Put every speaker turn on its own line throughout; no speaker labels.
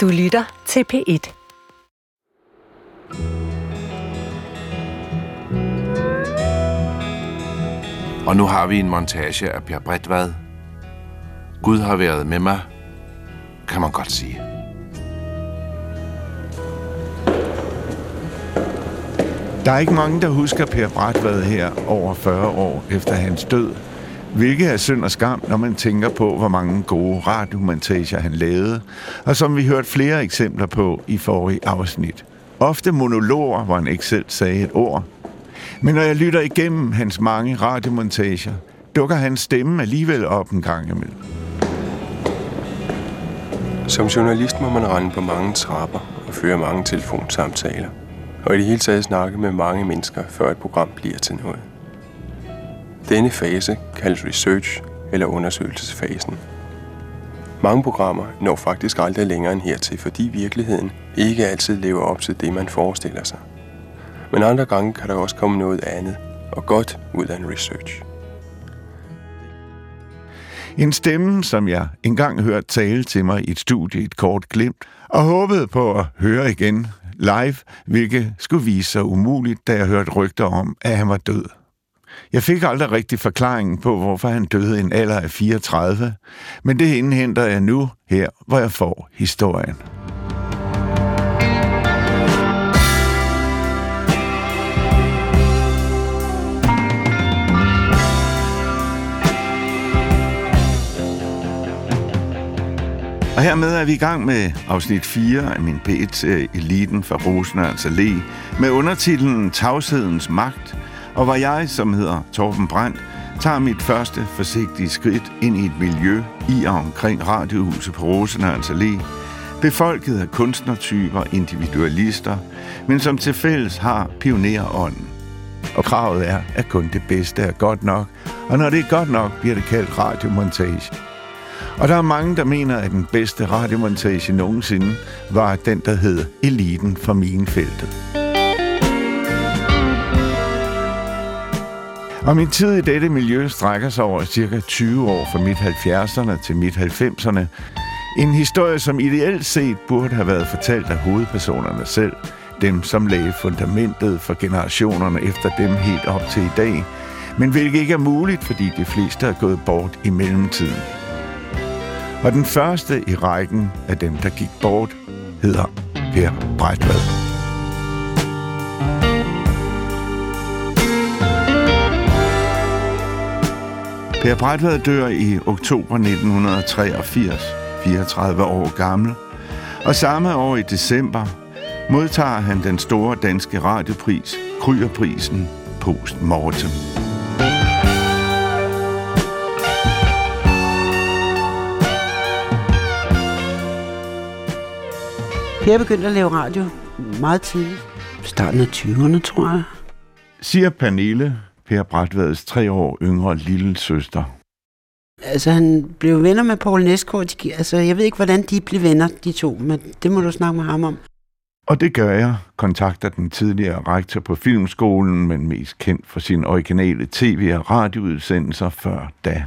Du lytter til P1.
Og nu har vi en montage af Per Bredvad. Gud har været med mig, kan man godt sige.
Der er ikke mange, der husker Per Bratvad her over 40 år efter hans død. Hvilket er synd og skam, når man tænker på, hvor mange gode radiomontager han lavede, og som vi hørte flere eksempler på i forrige afsnit. Ofte monologer, hvor han ikke selv sagde et ord. Men når jeg lytter igennem hans mange radiomontager, dukker hans stemme alligevel op en gang imellem.
Som journalist må man rende på mange trapper og føre mange telefonsamtaler. Og i det hele taget snakke med mange mennesker, før et program bliver til noget. Denne fase kaldes research eller undersøgelsesfasen. Mange programmer når faktisk aldrig længere end hertil, fordi virkeligheden ikke altid lever op til det, man forestiller sig. Men andre gange kan der også komme noget andet og godt ud af en research.
En stemme, som jeg engang hørte tale til mig i et studie et kort glimt, og håbede på at høre igen live, hvilket skulle vise sig umuligt, da jeg hørte rygter om, at han var død. Jeg fik aldrig rigtig forklaringen på, hvorfor han døde i en alder af 34, men det indhenter jeg nu her, hvor jeg får historien. Og hermed er vi i gang med afsnit 4 af min p øh, Eliten fra Rosenørns Allé med undertitlen Tavshedens Magt, og hvor jeg, som hedder Torben Brandt, tager mit første forsigtige skridt ind i et miljø i og omkring Radiohuset på Rosenørns Allé, befolket af kunstnertyper, individualister, men som til fælles har pionerånden. Og kravet er, at kun det bedste er godt nok, og når det er godt nok, bliver det kaldt radiomontage. Og der er mange, der mener, at den bedste radiomontage nogensinde var den, der hed Eliten fra Minefeltet. Og min tid i dette miljø strækker sig over cirka 20 år fra midt 70'erne til midt 90'erne. En historie, som ideelt set burde have været fortalt af hovedpersonerne selv, dem som lagde fundamentet for generationerne efter dem helt op til i dag, men hvilket ikke er muligt, fordi de fleste er gået bort i mellemtiden. Og den første i rækken af dem, der gik bort, hedder Per Breitvad. Per Breitvad dør i oktober 1983, 34 år gammel, og samme år i december modtager han den store danske radiopris, Krygerprisen, post mortem.
Per begyndte at lave radio meget tidligt. Starten af 20'erne, tror jeg.
Siger Pernille, Per Bratvads tre år yngre lille søster.
Altså, han blev venner med Paul Næsgaard. Altså, jeg ved ikke, hvordan de blev venner, de to, men det må du snakke med ham om.
Og det gør jeg. Kontakter den tidligere rektor på Filmskolen, men mest kendt for sine originale tv- og radioudsendelser før da.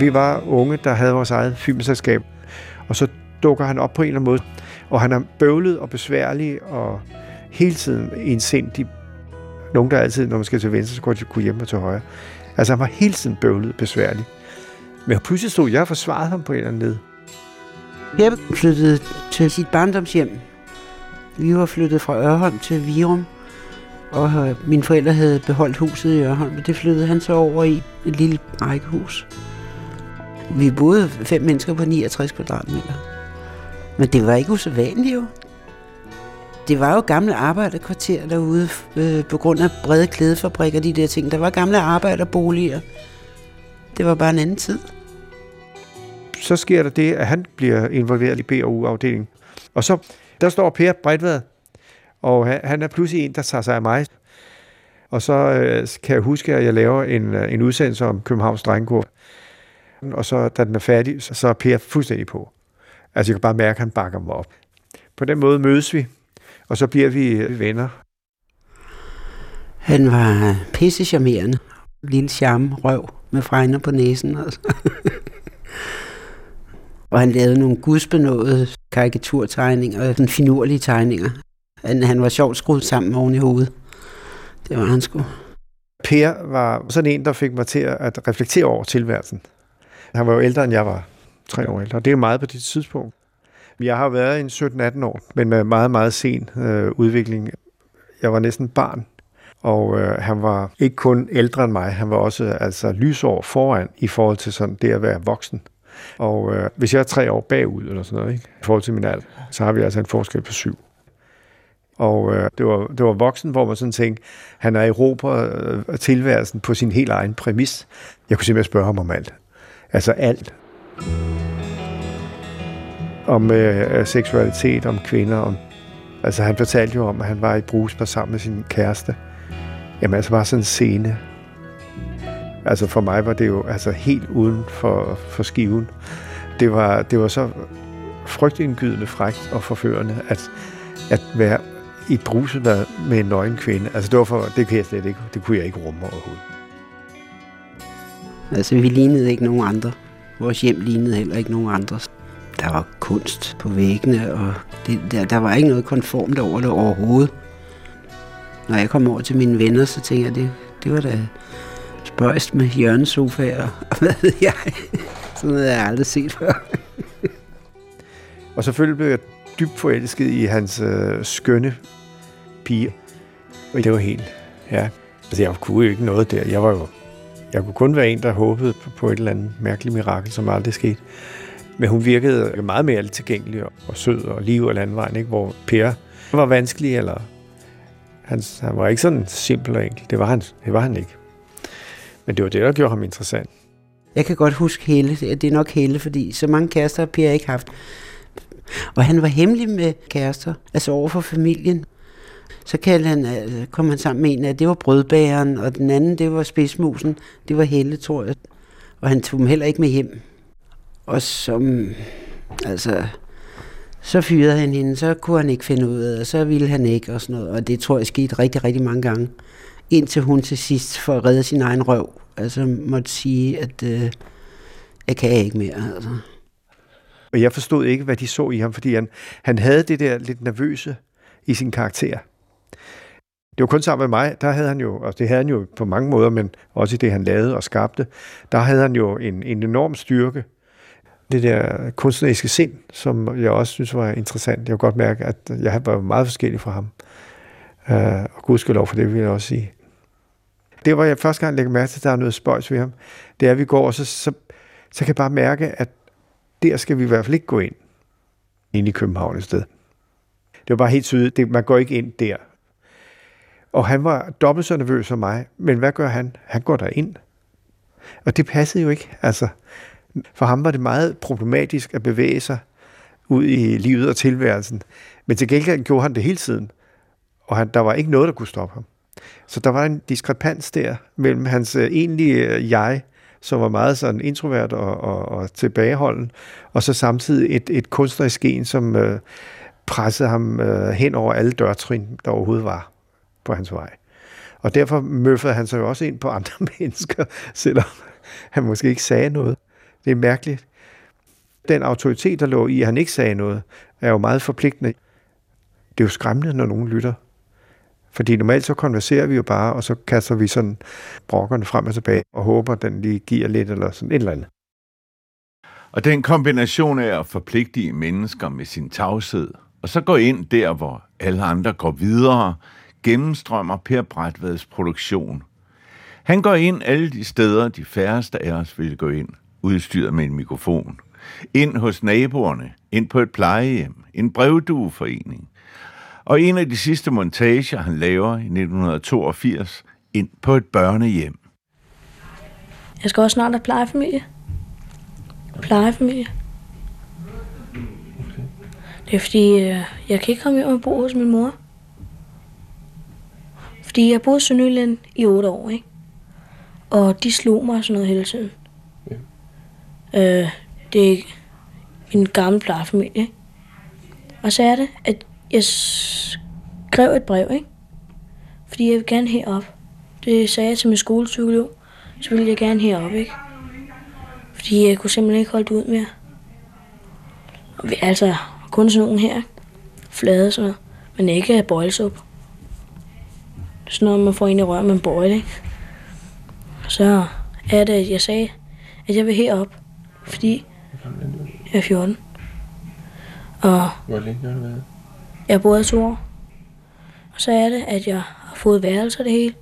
Vi var unge, der havde vores eget filmselskab, og så dukker han op på en eller anden måde. Og han er bøvlet og besværlig og hele tiden ensindig. Nogen, der altid, når man skal til venstre, så går de kunne hjem og til højre. Altså han var hele tiden bøvlet og besværlig. Men pludselig stod jeg og forsvarede ham på en eller anden led.
Jeg flyttede til sit barndomshjem. Vi var flyttet fra Ørholm til Virum, og mine forældre havde beholdt huset i Ørholm, og det flyttede han så over i et lille rækkehus. Vi boede fem mennesker på 69 kvadratmeter. Men det var ikke usædvanligt jo. Det var jo gamle arbejderkvarter derude øh, på grund af brede klædefabrikker og de der ting. Der var gamle arbejderboliger. Det var bare en anden tid.
Så sker der det, at han bliver involveret i BRU-afdelingen. Og så, der står Per Breitvad, og han, han er pludselig en, der tager sig af mig. Og så øh, kan jeg huske, at jeg laver en, øh, en udsendelse om Københavns Drengekor. Og så, da den er færdig, så, så er Per fuldstændig på. Altså, jeg kan bare mærke, at han bakker mig op. På den måde mødes vi, og så bliver vi venner.
Han var pisse charmerende. Lille charme røv med fregner på næsen. Altså. Og han lavede nogle gudsbenåede karikaturtegninger og den finurlige tegninger. Han, han var sjovt skruet sammen oven i hovedet. Det var han sgu.
Per var sådan en, der fik mig til at reflektere over tilværelsen. Han var jo ældre, end jeg var. Tre år ældre. Det er meget på det tidspunkt. Jeg har været en 17-18 år, men med meget, meget sen øh, udvikling. Jeg var næsten barn, og øh, han var ikke kun ældre end mig, han var også altså lysår foran i forhold til sådan det at være voksen. Og øh, hvis jeg er tre år bagud eller sådan noget, ikke? i forhold til min alder, så har vi altså en forskel på syv. Og øh, det, var, det var voksen, hvor man sådan tænkte, han er Europa øh, tilværelsen på sin helt egen præmis. Jeg kunne simpelthen spørge ham om alt. Altså alt. Om øh, seksualitet, om kvinder. Om, altså han fortalte jo om, at han var i brugspar sammen med sin kæreste. Jamen altså bare sådan en scene. Altså for mig var det jo altså helt uden for, for skiven. Det var, det var så frygtindgydende frækt og forførende, at, at være i bruset brusebad med en nøgen kvinde. Altså det, var for, det kunne jeg slet ikke, det kunne jeg ikke rumme overhovedet.
Altså vi lignede ikke nogen andre. Vores hjem lignede heller ikke nogen andre. Der var kunst på væggene, og det, der, der var ikke noget konformt over det overhovedet. Når jeg kom over til mine venner, så tænkte jeg, det, det var da spøjst med hjørnesofaer, og hvad ved jeg. Sådan noget, jeg aldrig set før.
og selvfølgelig blev jeg dybt forelsket i hans øh, skønne pige. Og det var helt, ja. Altså, jeg kunne jo ikke noget der. Jeg var jo, jeg kunne kun være en, der håbede på, på et eller andet mærkeligt mirakel, som aldrig skete. Men hun virkede meget mere tilgængelig og sød og liv og landvejen, ikke? hvor Per var vanskelig, eller han, han var ikke sådan simpel og enkel. Det var, han, det var han ikke. Men det var det, der gjorde ham interessant.
Jeg kan godt huske hele, Det er nok hele, fordi så mange kærester har Per ikke haft. Og han var hemmelig med kærester, altså over for familien. Så kaldte han, øh, kom han sammen med en af, det var brødbæren, og den anden, det var spidsmusen. Det var Helle, tror jeg. Og han tog dem heller ikke med hjem. Og som, altså, så fyrede han hende, så kunne han ikke finde ud af og så ville han ikke, og sådan noget. Og det tror jeg skete rigtig, rigtig mange gange. Indtil hun til sidst, for at redde sin egen røv, altså måtte sige, at øh, jeg kan ikke mere, altså.
Og jeg forstod ikke, hvad de så i ham, fordi han, han havde det der lidt nervøse i sin karakter. Det var kun sammen med mig, der havde han jo, og det havde han jo på mange måder, men også i det, han lavede og skabte, der havde han jo en, en enorm styrke. Det der kunstneriske sind, som jeg også synes var interessant. Jeg kunne godt mærke, at jeg var meget forskellig fra ham. Uh, og gudskelov for det, vil jeg også sige. Det var jeg første gang lægger mærke til, at der er noget spøjs ved ham. Det er, at vi går, og så, så, så kan jeg bare mærke, at der skal vi i hvert fald ikke gå ind, ind i København i sted. Det var bare helt tydeligt, det, man går ikke ind der. Og han var dobbelt så nervøs som mig, men hvad gør han? Han går der ind. Og det passede jo ikke. Altså, for ham var det meget problematisk at bevæge sig ud i livet og tilværelsen. Men til gengæld gjorde han det hele tiden. Og han, der var ikke noget, der kunne stoppe ham. Så der var en diskrepans der mellem hans øh, egentlige øh, jeg, som var meget sådan introvert og, og, og tilbageholden, og så samtidig et, et kunstnerisk gen, som øh, pressede ham øh, hen over alle dørtrin, der overhovedet var på hans vej. Og derfor møffede han sig jo også ind på andre mennesker, selvom han måske ikke sagde noget. Det er mærkeligt. Den autoritet, der lå i, at han ikke sagde noget, er jo meget forpligtende. Det er jo skræmmende, når nogen lytter. Fordi normalt så konverserer vi jo bare, og så kaster vi sådan brokkerne frem og tilbage, og håber, at den lige giver lidt eller sådan et eller andet.
Og den kombination af at forpligtige mennesker med sin tavshed, og så gå ind der, hvor alle andre går videre, gennemstrømmer Per Brætvads produktion. Han går ind alle de steder, de færreste af os ville gå ind, udstyret med en mikrofon. Ind hos naboerne, ind på et plejehjem, en brevdueforening, og en af de sidste montager, han laver i 1982, ind på et børnehjem.
Jeg skal også snart have plejefamilie. Plejefamilie. Det er fordi, øh, jeg kan ikke komme hjem og bo hos min mor. Fordi jeg boede i Sønderjylland i otte år, ikke? Og de slog mig sådan noget hele tiden. Ja. Øh, det er min gamle plejefamilie? Og så er det, at jeg skrev et brev, ikke? Fordi jeg vil gerne herop. Det sagde jeg til min skolepsykolog. Så ville jeg gerne herop, ikke? Fordi jeg kunne simpelthen ikke holde det ud mere. Vi- Altså, kun sådan nogle her. Flade så, men ikke bøjlsup. Sådan noget, man får ind i rør med en bøjle, ikke? Så er det, at jeg sagde, at jeg vil herop, fordi jeg er 14. Og
Hvor længe har du været?
jeg i to år. Og så er det, at jeg har fået værelser det hele.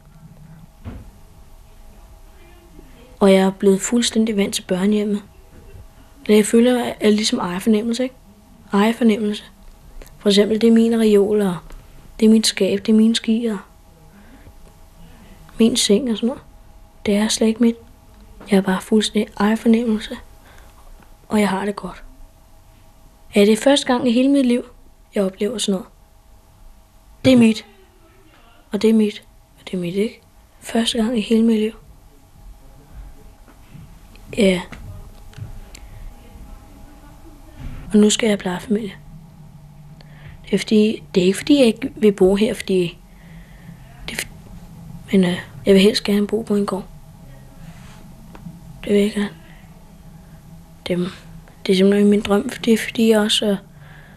Og jeg er blevet fuldstændig vant til børnehjemmet. Jeg føler, at jeg ligesom ejerfornemmelse, ikke? Ejerfornemmelse. For eksempel, det er mine reoler, det er mit skab, det er mine skier, min seng og sådan noget. Det er slet ikke mit. Jeg er bare fuldstændig ejerfornemmelse, og jeg har det godt. Er det første gang i hele mit liv, jeg oplever sådan noget? Det er mit. Og det er mit. Og det er mit, ikke? Første gang i hele mit liv. Ja. Og nu skal jeg pleje familie. Det er, fordi, det er ikke fordi, jeg ikke vil bo her, fordi... Men øh, jeg vil helst gerne bo på en gård. Det vil jeg gerne. Det, det er simpelthen min drøm, for det er fordi, jeg også øh,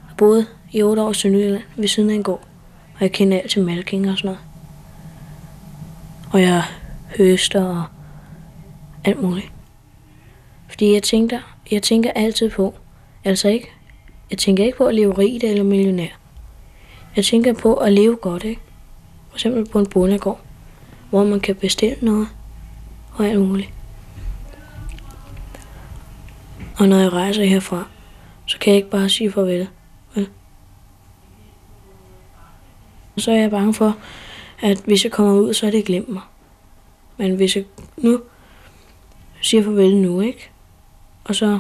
har boet i 8 år i Sønderjylland ved siden af en gård. Og jeg kender alt til malking og sådan noget. Og jeg høster og alt muligt. Fordi jeg tænker, jeg tænker altid på, altså ikke, jeg tænker ikke på at leve rigt eller millionær. Jeg tænker på at leve godt, ikke? For eksempel på en bondegård, hvor man kan bestille noget og alt muligt. Og når jeg rejser herfra, så kan jeg ikke bare sige farvel. Vel? Så er jeg bange for, at hvis jeg kommer ud, så er det glemt mig. Men hvis jeg nu siger farvel nu, ikke? Og så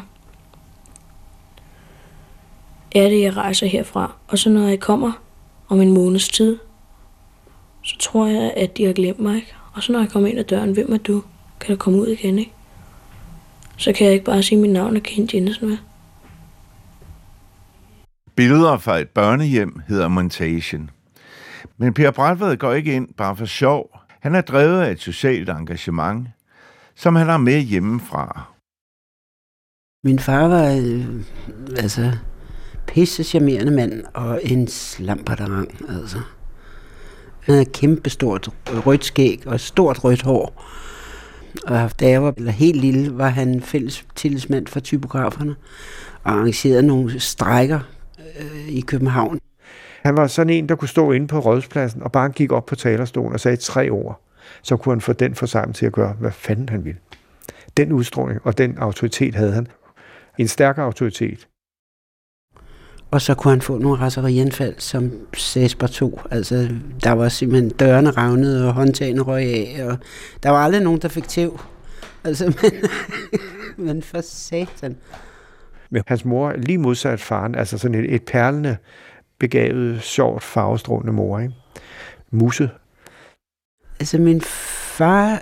er det, jeg rejser herfra. Og så når jeg kommer om en måneds tid, så tror jeg, at de har glemt mig, ikke? Og så når jeg kommer ind ad døren, hvem er du? Kan du komme ud igen, ikke? Så kan jeg ikke bare sige mit navn og Kent Jensen, vel?
Billeder fra et børnehjem hedder Montation. Men Per Brætved går ikke ind bare for sjov. Han er drevet af et socialt engagement, som han har med hjemmefra.
Min far var øh, altså pisse charmerende mand og en slamperterang, altså. Han havde kæmpestort rødt skæg og stort rødt hår. Og da jeg var eller helt lille, var han fælles tillidsmand for typograferne og arrangerede nogle strækker øh, i København.
Han var sådan en, der kunne stå inde på rådspladsen og bare gik op på talerstolen og sagde tre ord. Så kunne han få den forsamling til at gøre, hvad fanden han ville. Den udstråling og den autoritet havde han. En stærk autoritet.
Og så kunne han få nogle raserianfald, som Sæsper tog. Altså, der var simpelthen dørene ravnede, og håndtagene røg af, og der var aldrig nogen, der fik tæv. Altså, men, men for satan.
Men hans mor, lige modsat faren, altså sådan et, et perlende, begavet, sjovt, farvestrålende mor, ikke? Musse.
Altså, min far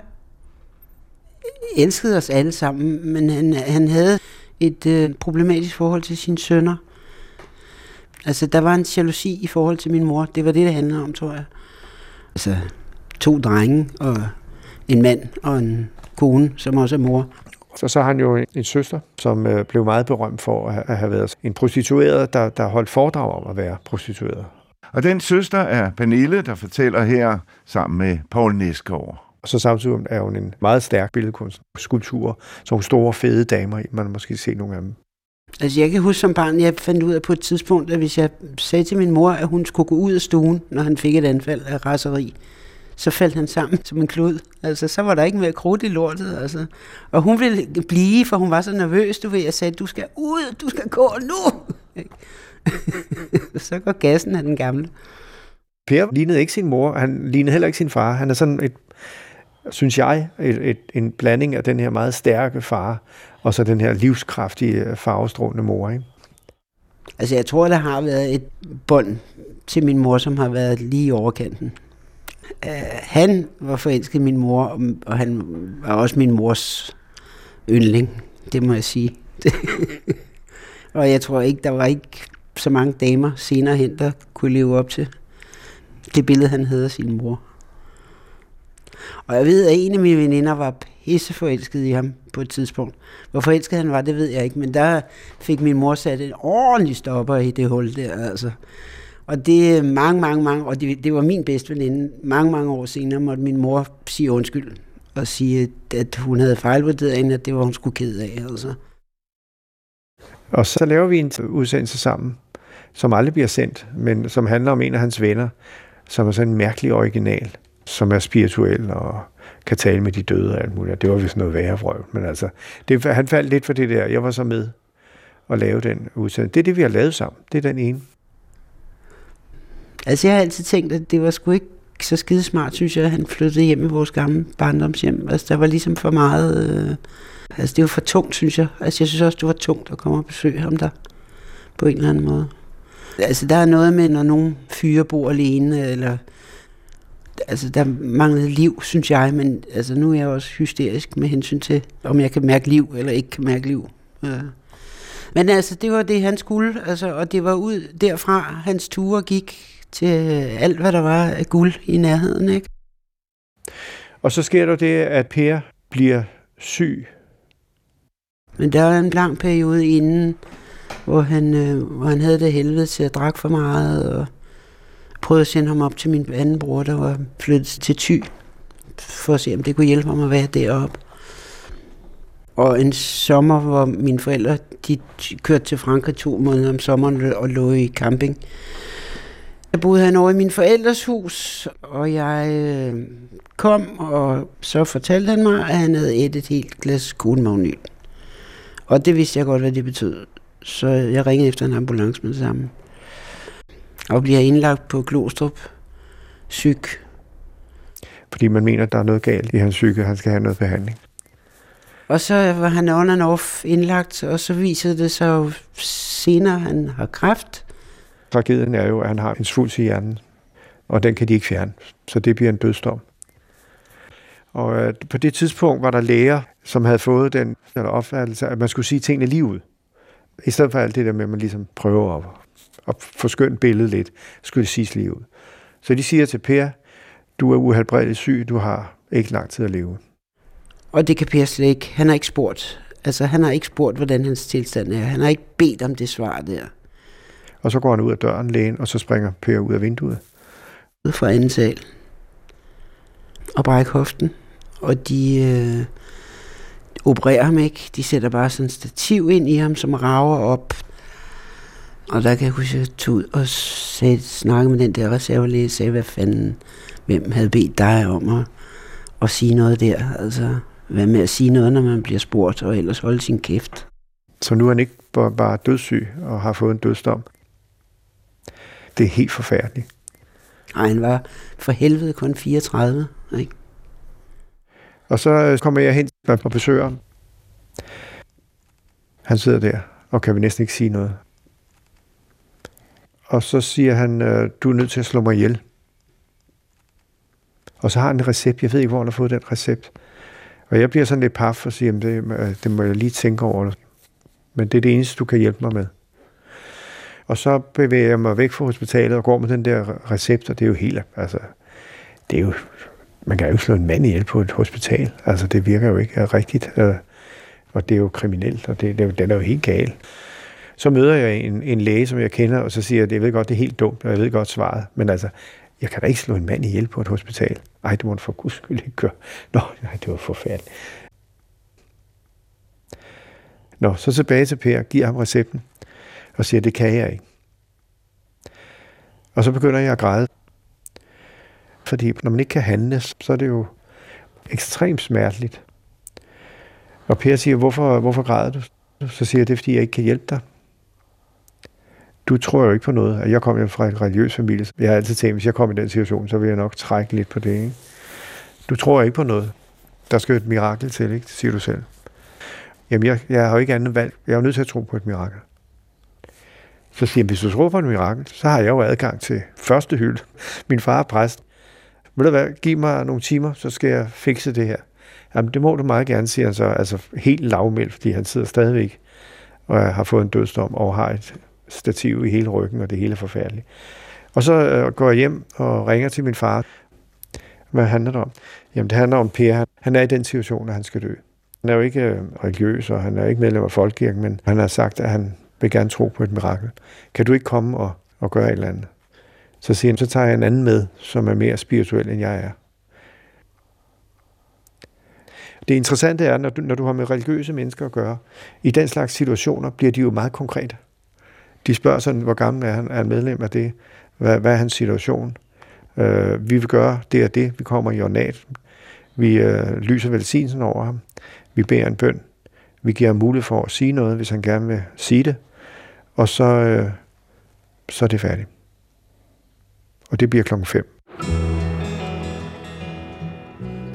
elskede os alle sammen, men han, han havde et øh, problematisk forhold til sine sønner. Altså, der var en jalousi i forhold til min mor. Det var det, det handlede om, tror jeg. Altså, to drenge og en mand og en kone, som også er mor.
Så så har han jo en, en søster, som øh, blev meget berømt for at, ha- at have været en prostitueret, der, der holdt foredrag om at være prostitueret.
Og den søster er Pernille, der fortæller her sammen med Paul Næsgaard.
Og så samtidig er hun en meget stærk billedkunst. Skulpturer, sådan nogle store, fede damer i. Man har måske set nogle af dem.
Altså, jeg kan huske som barn, jeg fandt ud af på et tidspunkt, at hvis jeg sagde til min mor, at hun skulle gå ud af stuen, når han fik et anfald af raseri, så faldt han sammen som en klud. Altså, så var der ikke mere krudt i lortet, altså. Og hun ville blive, for hun var så nervøs, du ved. Jeg sagde, du skal ud, du skal gå nu. så går gassen af den gamle.
Per lignede ikke sin mor, han lignede heller ikke sin far. Han er sådan et, synes jeg, et, et, en blanding af den her meget stærke far, og så den her livskraftige, øh, farvestrålende mor. Ikke?
Altså, jeg tror, der har været et bånd til min mor, som har været lige i overkanten. Uh, han var forelsket i min mor, og- og han var også min mors yndling, det må jeg sige. og jeg tror ikke, der var ikke så mange damer senere hen, der kunne leve op til det billede, han havde af sin mor. Og jeg ved, at en af mine veninder var pisseforelsket i ham på et tidspunkt. Hvor forelsket han var, det ved jeg ikke, men der fik min mor sat en ordentlig stopper i det hul der, altså. Og det mange, mange, mange, og det, det var min bedste veninde. Mange, mange år senere måtte min mor sige undskyld og sige, at hun havde fejlvurderet hende, at det var hun skulle ked af. Altså.
Og så laver vi en udsendelse sammen, som aldrig bliver sendt, men som handler om en af hans venner, som er sådan en mærkelig original, som er spirituel og kan tale med de døde og alt muligt. Det var vist noget værre vrøv, men altså, det, han faldt lidt for det der. Jeg var så med at lave den udsendelse. Det er det, vi har lavet sammen. Det er den ene.
Altså, jeg har altid tænkt, at det var sgu ikke så skide smart, synes jeg, at han flyttede hjem i vores gamle barndomshjem. Altså, der var ligesom for meget... Øh, altså, det var for tungt, synes jeg. Altså, jeg synes også, det var tungt at komme og besøge ham der, på en eller anden måde. Altså, der er noget med, når nogen fyre bor alene, eller... Altså, der manglede liv, synes jeg, men altså, nu er jeg også hysterisk med hensyn til, om jeg kan mærke liv, eller ikke kan mærke liv. Ja. Men altså, det var det, han skulle, altså, og det var ud derfra, hans ture gik til alt, hvad der var af guld i nærheden. Ikke?
Og så sker der det, at Per bliver syg.
Men der var en lang periode inden, hvor han, øh, hvor han havde det helvede til at drikke for meget, og prøvede at sende ham op til min anden bror, der var flyttet til Thy, for at se, om det kunne hjælpe ham at være deroppe. Og en sommer, hvor mine forældre de kørte til Frankrig to måneder om sommeren og lå i camping, jeg boede han over i min forældres hus, og jeg øh, kom, og så fortalte han mig, at han havde et et helt glas kuglmagnyl. Og det vidste jeg godt, hvad det betød. Så jeg ringede efter en ambulance med det samme. Og bliver indlagt på Glostrup syg.
Fordi man mener, at der er noget galt i hans psyke, han skal have noget behandling.
Og så var han on and off indlagt, og så viser det sig jo senere, at han har kræft.
Tragedien er jo, at han har en svulst i hjernen, og den kan de ikke fjerne. Så det bliver en dødsdom. Og øh, på det tidspunkt var der læger, som havde fået den eller opfattelse, at man skulle sige tingene lige ud. I stedet for alt det der med, at man ligesom prøver at, at forskønne billedet lidt, skulle det siges lige ud. Så de siger til Per, du er uhelbredeligt syg, du har ikke lang tid at leve.
Og det kan Per slet ikke. Han har ikke spurgt. Altså, han har ikke spurgt, hvordan hans tilstand er. Han har ikke bedt om det svar der.
Og så går han ud af døren, lægen, og så springer Per ud af vinduet.
Ud fra anden sal. Og brækker hoften. Og de øh, opererer ham ikke. De sætter bare sådan en stativ ind i ham, som rager op. Og der kan jeg huske, at jeg tog ud og sagde, snakke med den der reservelæge, sagde, hvad fanden, hvem havde bedt dig om at, at sige noget der. Altså, hvad med at sige noget, når man bliver spurgt, og ellers holde sin kæft.
Så nu er han ikke bare dødssyg og har fået en dødsdom. Det er helt forfærdeligt.
Nej, han var for helvede kun 34. Ikke?
Og så øh, kommer jeg hen og besøger ham. Han sidder der og kan vi næsten ikke sige noget. Og så siger han, øh, du er nødt til at slå mig ihjel. Og så har han en recept. Jeg ved ikke, hvor han har fået den recept. Og jeg bliver sådan lidt paf og siger, det, øh, det må jeg lige tænke over. Men det er det eneste, du kan hjælpe mig med. Og så bevæger jeg mig væk fra hospitalet og går med den der recept, og det er jo helt, altså, det er jo, man kan jo ikke slå en mand ihjel på et hospital. Altså, det virker jo ikke rigtigt, øh, og det er jo kriminelt, og det, det, den er jo helt gal. Så møder jeg en, en læge, som jeg kender, og så siger jeg, jeg ved godt, det er helt dumt, og jeg ved godt svaret, men altså, jeg kan da ikke slå en mand ihjel på et hospital. Ej, det må du for guds skyld ikke gøre. Nå, nej, det var forfærdeligt. Nå, så tilbage til Per, giver ham recepten og siger, det kan jeg ikke. Og så begynder jeg at græde. Fordi når man ikke kan handle, så er det jo ekstremt smerteligt. Og Per siger, hvorfor, hvorfor græder du? Så siger jeg, det er, fordi jeg ikke kan hjælpe dig. Du tror jo ikke på noget. Jeg kommer fra en religiøs familie. Jeg har altid tænkt, hvis jeg kommer i den situation, så vil jeg nok trække lidt på det. Ikke? Du tror ikke på noget. Der skal jo et mirakel til, ikke? Det siger du selv. Jamen, jeg, jeg har jo ikke andet valg. Jeg er jo nødt til at tro på et mirakel. Så siger jeg, hvis du tror på et mirakel, så har jeg jo adgang til første hylde. Min far er præst. Vil du hvad, giv mig nogle timer, så skal jeg fikse det her. Jamen, det må du meget gerne, siger han så. Altså helt lavmældt, fordi han sidder stadigvæk og har fået en dødsdom og har et stativ i hele ryggen, og det hele er forfærdeligt. Og så øh, går jeg hjem og ringer til min far. Hvad handler det om? Jamen, det handler om Per. Han er i den situation, at han skal dø. Han er jo ikke øh, religiøs, og han er ikke medlem af Folkekirken, men han har sagt, at han vil gerne tro på et mirakel. Kan du ikke komme og, og gøre et eller andet? Så siger han, så tager jeg en anden med, som er mere spirituel, end jeg er. Det interessante er, når du, når du har med religiøse mennesker at gøre, i den slags situationer bliver de jo meget konkrete. De spørger sådan, hvor gammel er han? Er han medlem af det? Hvad, hvad er hans situation? Øh, vi vil gøre det og det. Vi kommer i ornat. Vi øh, lyser velsignelsen over ham. Vi beder en bøn. Vi giver ham mulighed for at sige noget, hvis han gerne vil sige det. Og så, øh, så er det færdigt. Og det bliver klokken 5.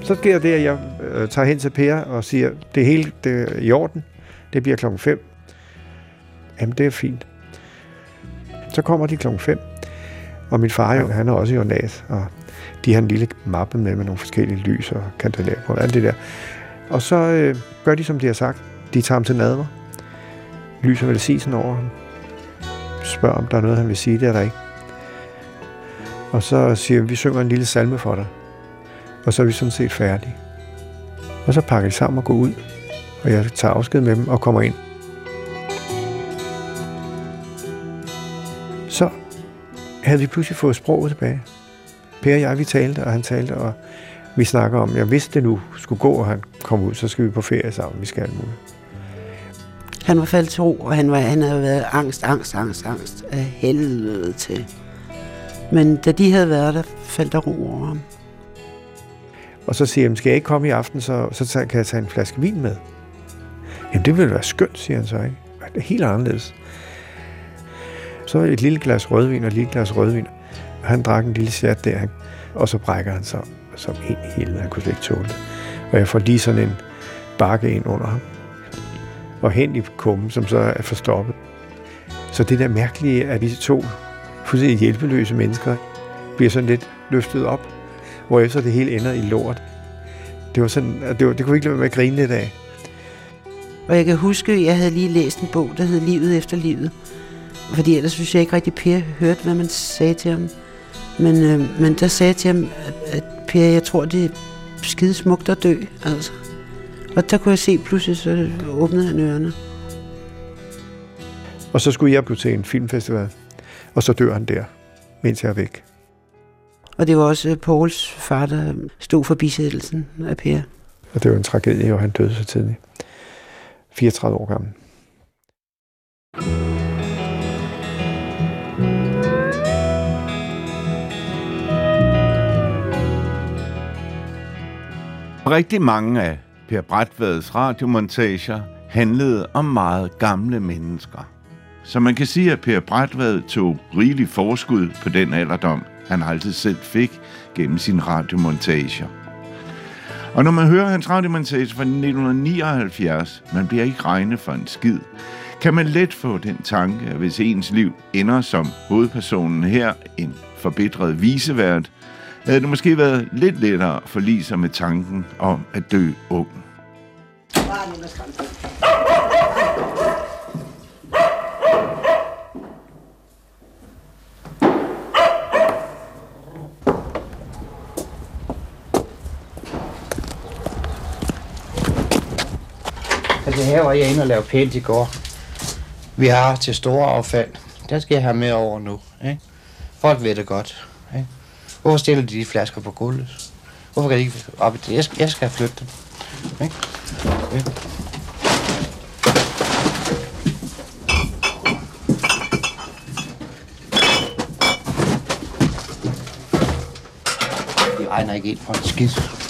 Så sker det, at jeg øh, tager hen til Per og siger, det hele det er i orden. Det bliver klokken 5. Jamen, det er fint. Så kommer de klokken 5. Og min far, jo, han er også i ornat, og de har en lille mappe med, med nogle forskellige lys og kandelabrer og alt det der. Og så øh, gør de, som de har sagt. De tager ham til nadver, lyser velsignelsen over ham, spørger, om der er noget, han vil sige, det er der ikke. Og så siger vi, vi synger en lille salme for dig. Og så er vi sådan set færdige. Og så pakker de sammen og går ud, og jeg tager afsked med dem og kommer ind. Havde vi pludselig fået sproget tilbage. Per og jeg, vi talte, og han talte, og vi snakker om, jeg vidste det nu skulle gå, og han kom ud, så skal vi på ferie sammen, vi skal alt muligt.
Han var faldet til ro, og han, var, han havde været angst, angst, angst, angst af helvede til. Men da de havde været der, faldt der ro over ham.
Og så siger han, skal jeg ikke komme i aften, så, så kan jeg tage en flaske vin med. Jamen det ville være skønt, siger han så, ikke? Det er helt anderledes. Så et lille glas rødvin og et lille glas rødvin. Han drak en lille chat der, og så brækker han sig som ind i helvede. Han kunne slet ikke tåle det. Og jeg får lige sådan en bakke ind under ham. Og hen i kummen, som så er forstoppet. Så det der mærkelige, at disse to fuldstændig hjælpeløse mennesker bliver sådan lidt løftet op, hvor efter det hele ender i lort. Det var sådan, at det, var, det kunne ikke lade med at grine lidt af.
Og jeg kan huske, at jeg havde lige læst en bog, der hed Livet efter livet. Fordi ellers synes jeg ikke rigtig, Per hørte, hvad man sagde til ham. Men, øh, men der sagde jeg til ham, at, at Per, jeg tror, det er skide smukt at dø. Altså. Og der kunne jeg se, pludselig så åbnede han ørerne.
Og så skulle jeg blive til en filmfestival. Og så dør han der, mens jeg er væk.
Og det var også øh, Pauls far, der stod for bisættelsen af Per.
Og det var en tragedie, og han døde så tidligt. 34 år gammel.
Rigtig mange af Per Bratvads radiomontager handlede om meget gamle mennesker. Så man kan sige, at Per Bratvad tog rigelig forskud på den alderdom, han altid selv fik gennem sine radiomontager. Og når man hører hans radiomontage fra 1979, man bliver ikke regnet for en skid, kan man let få den tanke, at hvis ens liv ender som hovedpersonen her, en forbitret visevært, havde det måske været lidt lettere at forlige sig med tanken om at dø ung.
Altså her var jeg inde og lave pænt i går. Vi har til store affald. Der skal jeg have med over nu. Ikke? Folk ved det godt. Hvorfor stiller de de flasker på gulvet? Hvorfor kan de ikke op i det? Jeg skal, jeg skal flytte dem. Ikke? Okay. De regner ikke ind for en skidt.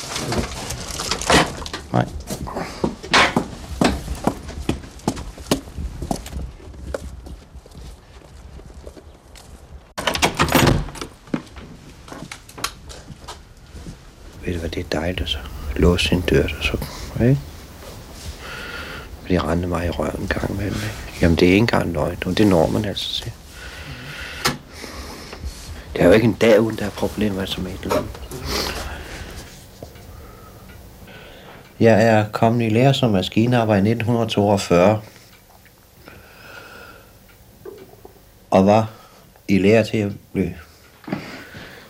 Det er dejligt så. Låse sin dør, og så, ikke? Fordi jeg rendte mig i røven en gang med ikke? Jamen, det er ikke engang løgn, og det når man altså til. Det er jo ikke en dag uden, der er problemer som et eller andet. Jeg er kommet i lære som maskinarbejder i 1942. Og var i lære til at blive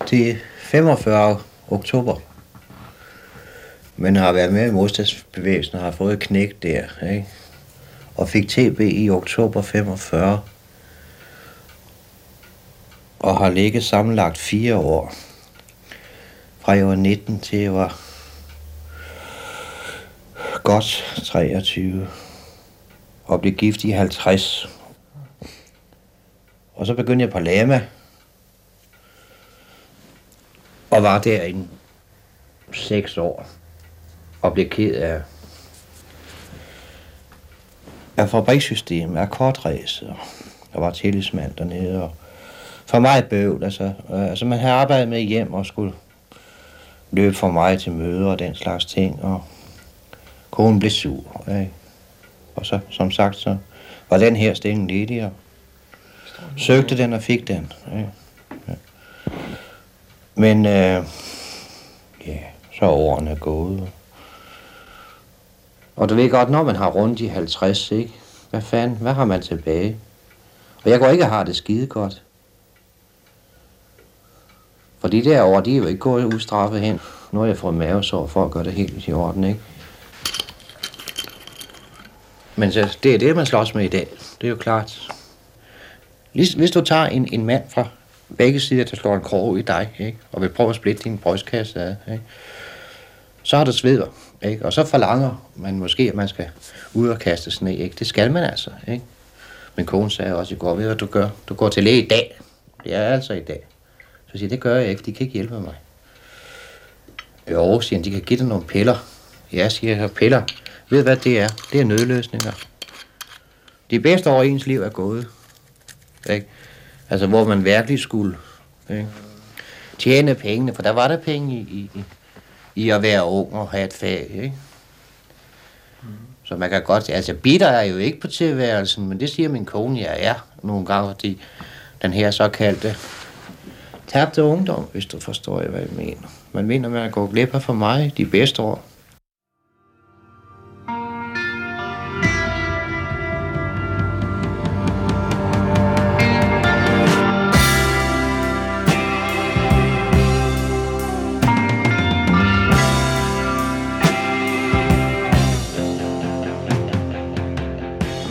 til 45 oktober. Men har været med i modstandsbevægelsen og har fået knæk der, ikke? Og fik TB i oktober 45. Og har ligget sammenlagt fire år. Fra jeg var 19 til jeg var godt 23. Og blev gift i 50. Og så begyndte jeg på Lama. Og var der i seks år. Og bliver ked af, af fabrikssystem, af kortræs. Og var tillidsmand dernede. Og for mig bøvl. Altså, øh, altså man havde arbejdet med hjem og skulle løbe for mig til møder og den slags ting. Og konen blev sur. Ikke? Og så, som sagt, så var den her stilling ledig, og søgte den og fik den. Ikke? Ja. Men øh, ja, så er årene gået. Og og du ved godt, når man har rundt i 50, ikke? Hvad fanden, hvad har man tilbage? Og jeg går ikke og har det skide godt. For de derovre, de er jo ikke gået ustraffet hen. Nu har jeg fået mavesår for at gøre det helt i orden, ikke? Men så, det er det, man slås med i dag. Det er jo klart. Hvis, hvis du tager en, en mand fra begge sider, der slår en krog i dig, ikke? og vil prøve at splitte din brystkasse af, ikke? så har du sveder. Ikke? Og så forlanger man måske, at man skal ud og kaste sne. Ikke? Det skal man altså. Ikke? Min kone sagde også i går, ved hvad du gør? Du går til læge i dag. Det er altså i dag. Så siger det gør jeg ikke, de kan ikke hjælpe mig. Jo, siger han, de kan give dig nogle piller. Ja, siger jeg, piller. Ved du, hvad det er? Det er nødløsninger. De bedste år i ens liv er gået. Ikke? Altså, hvor man virkelig skulle ikke? tjene pengene, for der var der penge i, i, i at være ung og have et fag. Ikke? Så man kan godt, altså bitter er jo ikke på tilværelsen, men det siger min kone, jeg er nogle gange, fordi den her såkaldte tabte ungdom, hvis du forstår, hvad jeg mener. Man mener, man går glip af for mig de bedste år.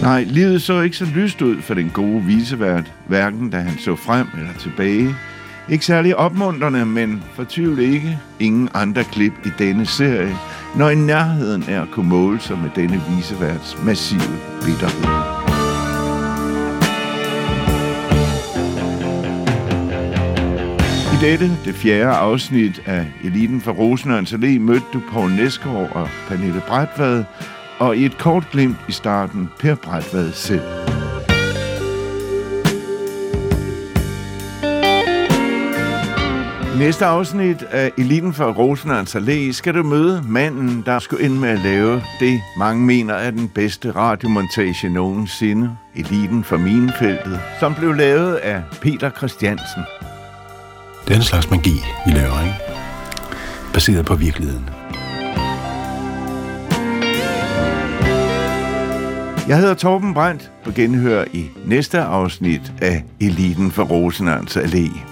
Nej, livet så ikke så lyst ud for den gode visevært, hverken da han så frem eller tilbage. Ikke særlig opmuntrende, men fortvivl ikke ingen andre klip i denne serie, når i nærheden er at kunne måle sig med denne viseværts massive bitterhed. I dette, det fjerde afsnit af Eliten fra Rosenørns Allé, mødte du Poul Næsgaard og Pernille Brætvad, og i et kort glimt i starten Per Brætvad selv. Næste afsnit af Eliten for Rosenørns Allé skal du møde manden, der skulle ind med at lave det, mange mener er den bedste radiomontage nogensinde. Eliten for Minefeltet, som blev lavet af Peter Christiansen.
Den slags magi, vi laver, ikke? Baseret på virkeligheden.
Jeg hedder Torben Brandt på genhør i næste afsnit af Eliten for Rosenørns Allé.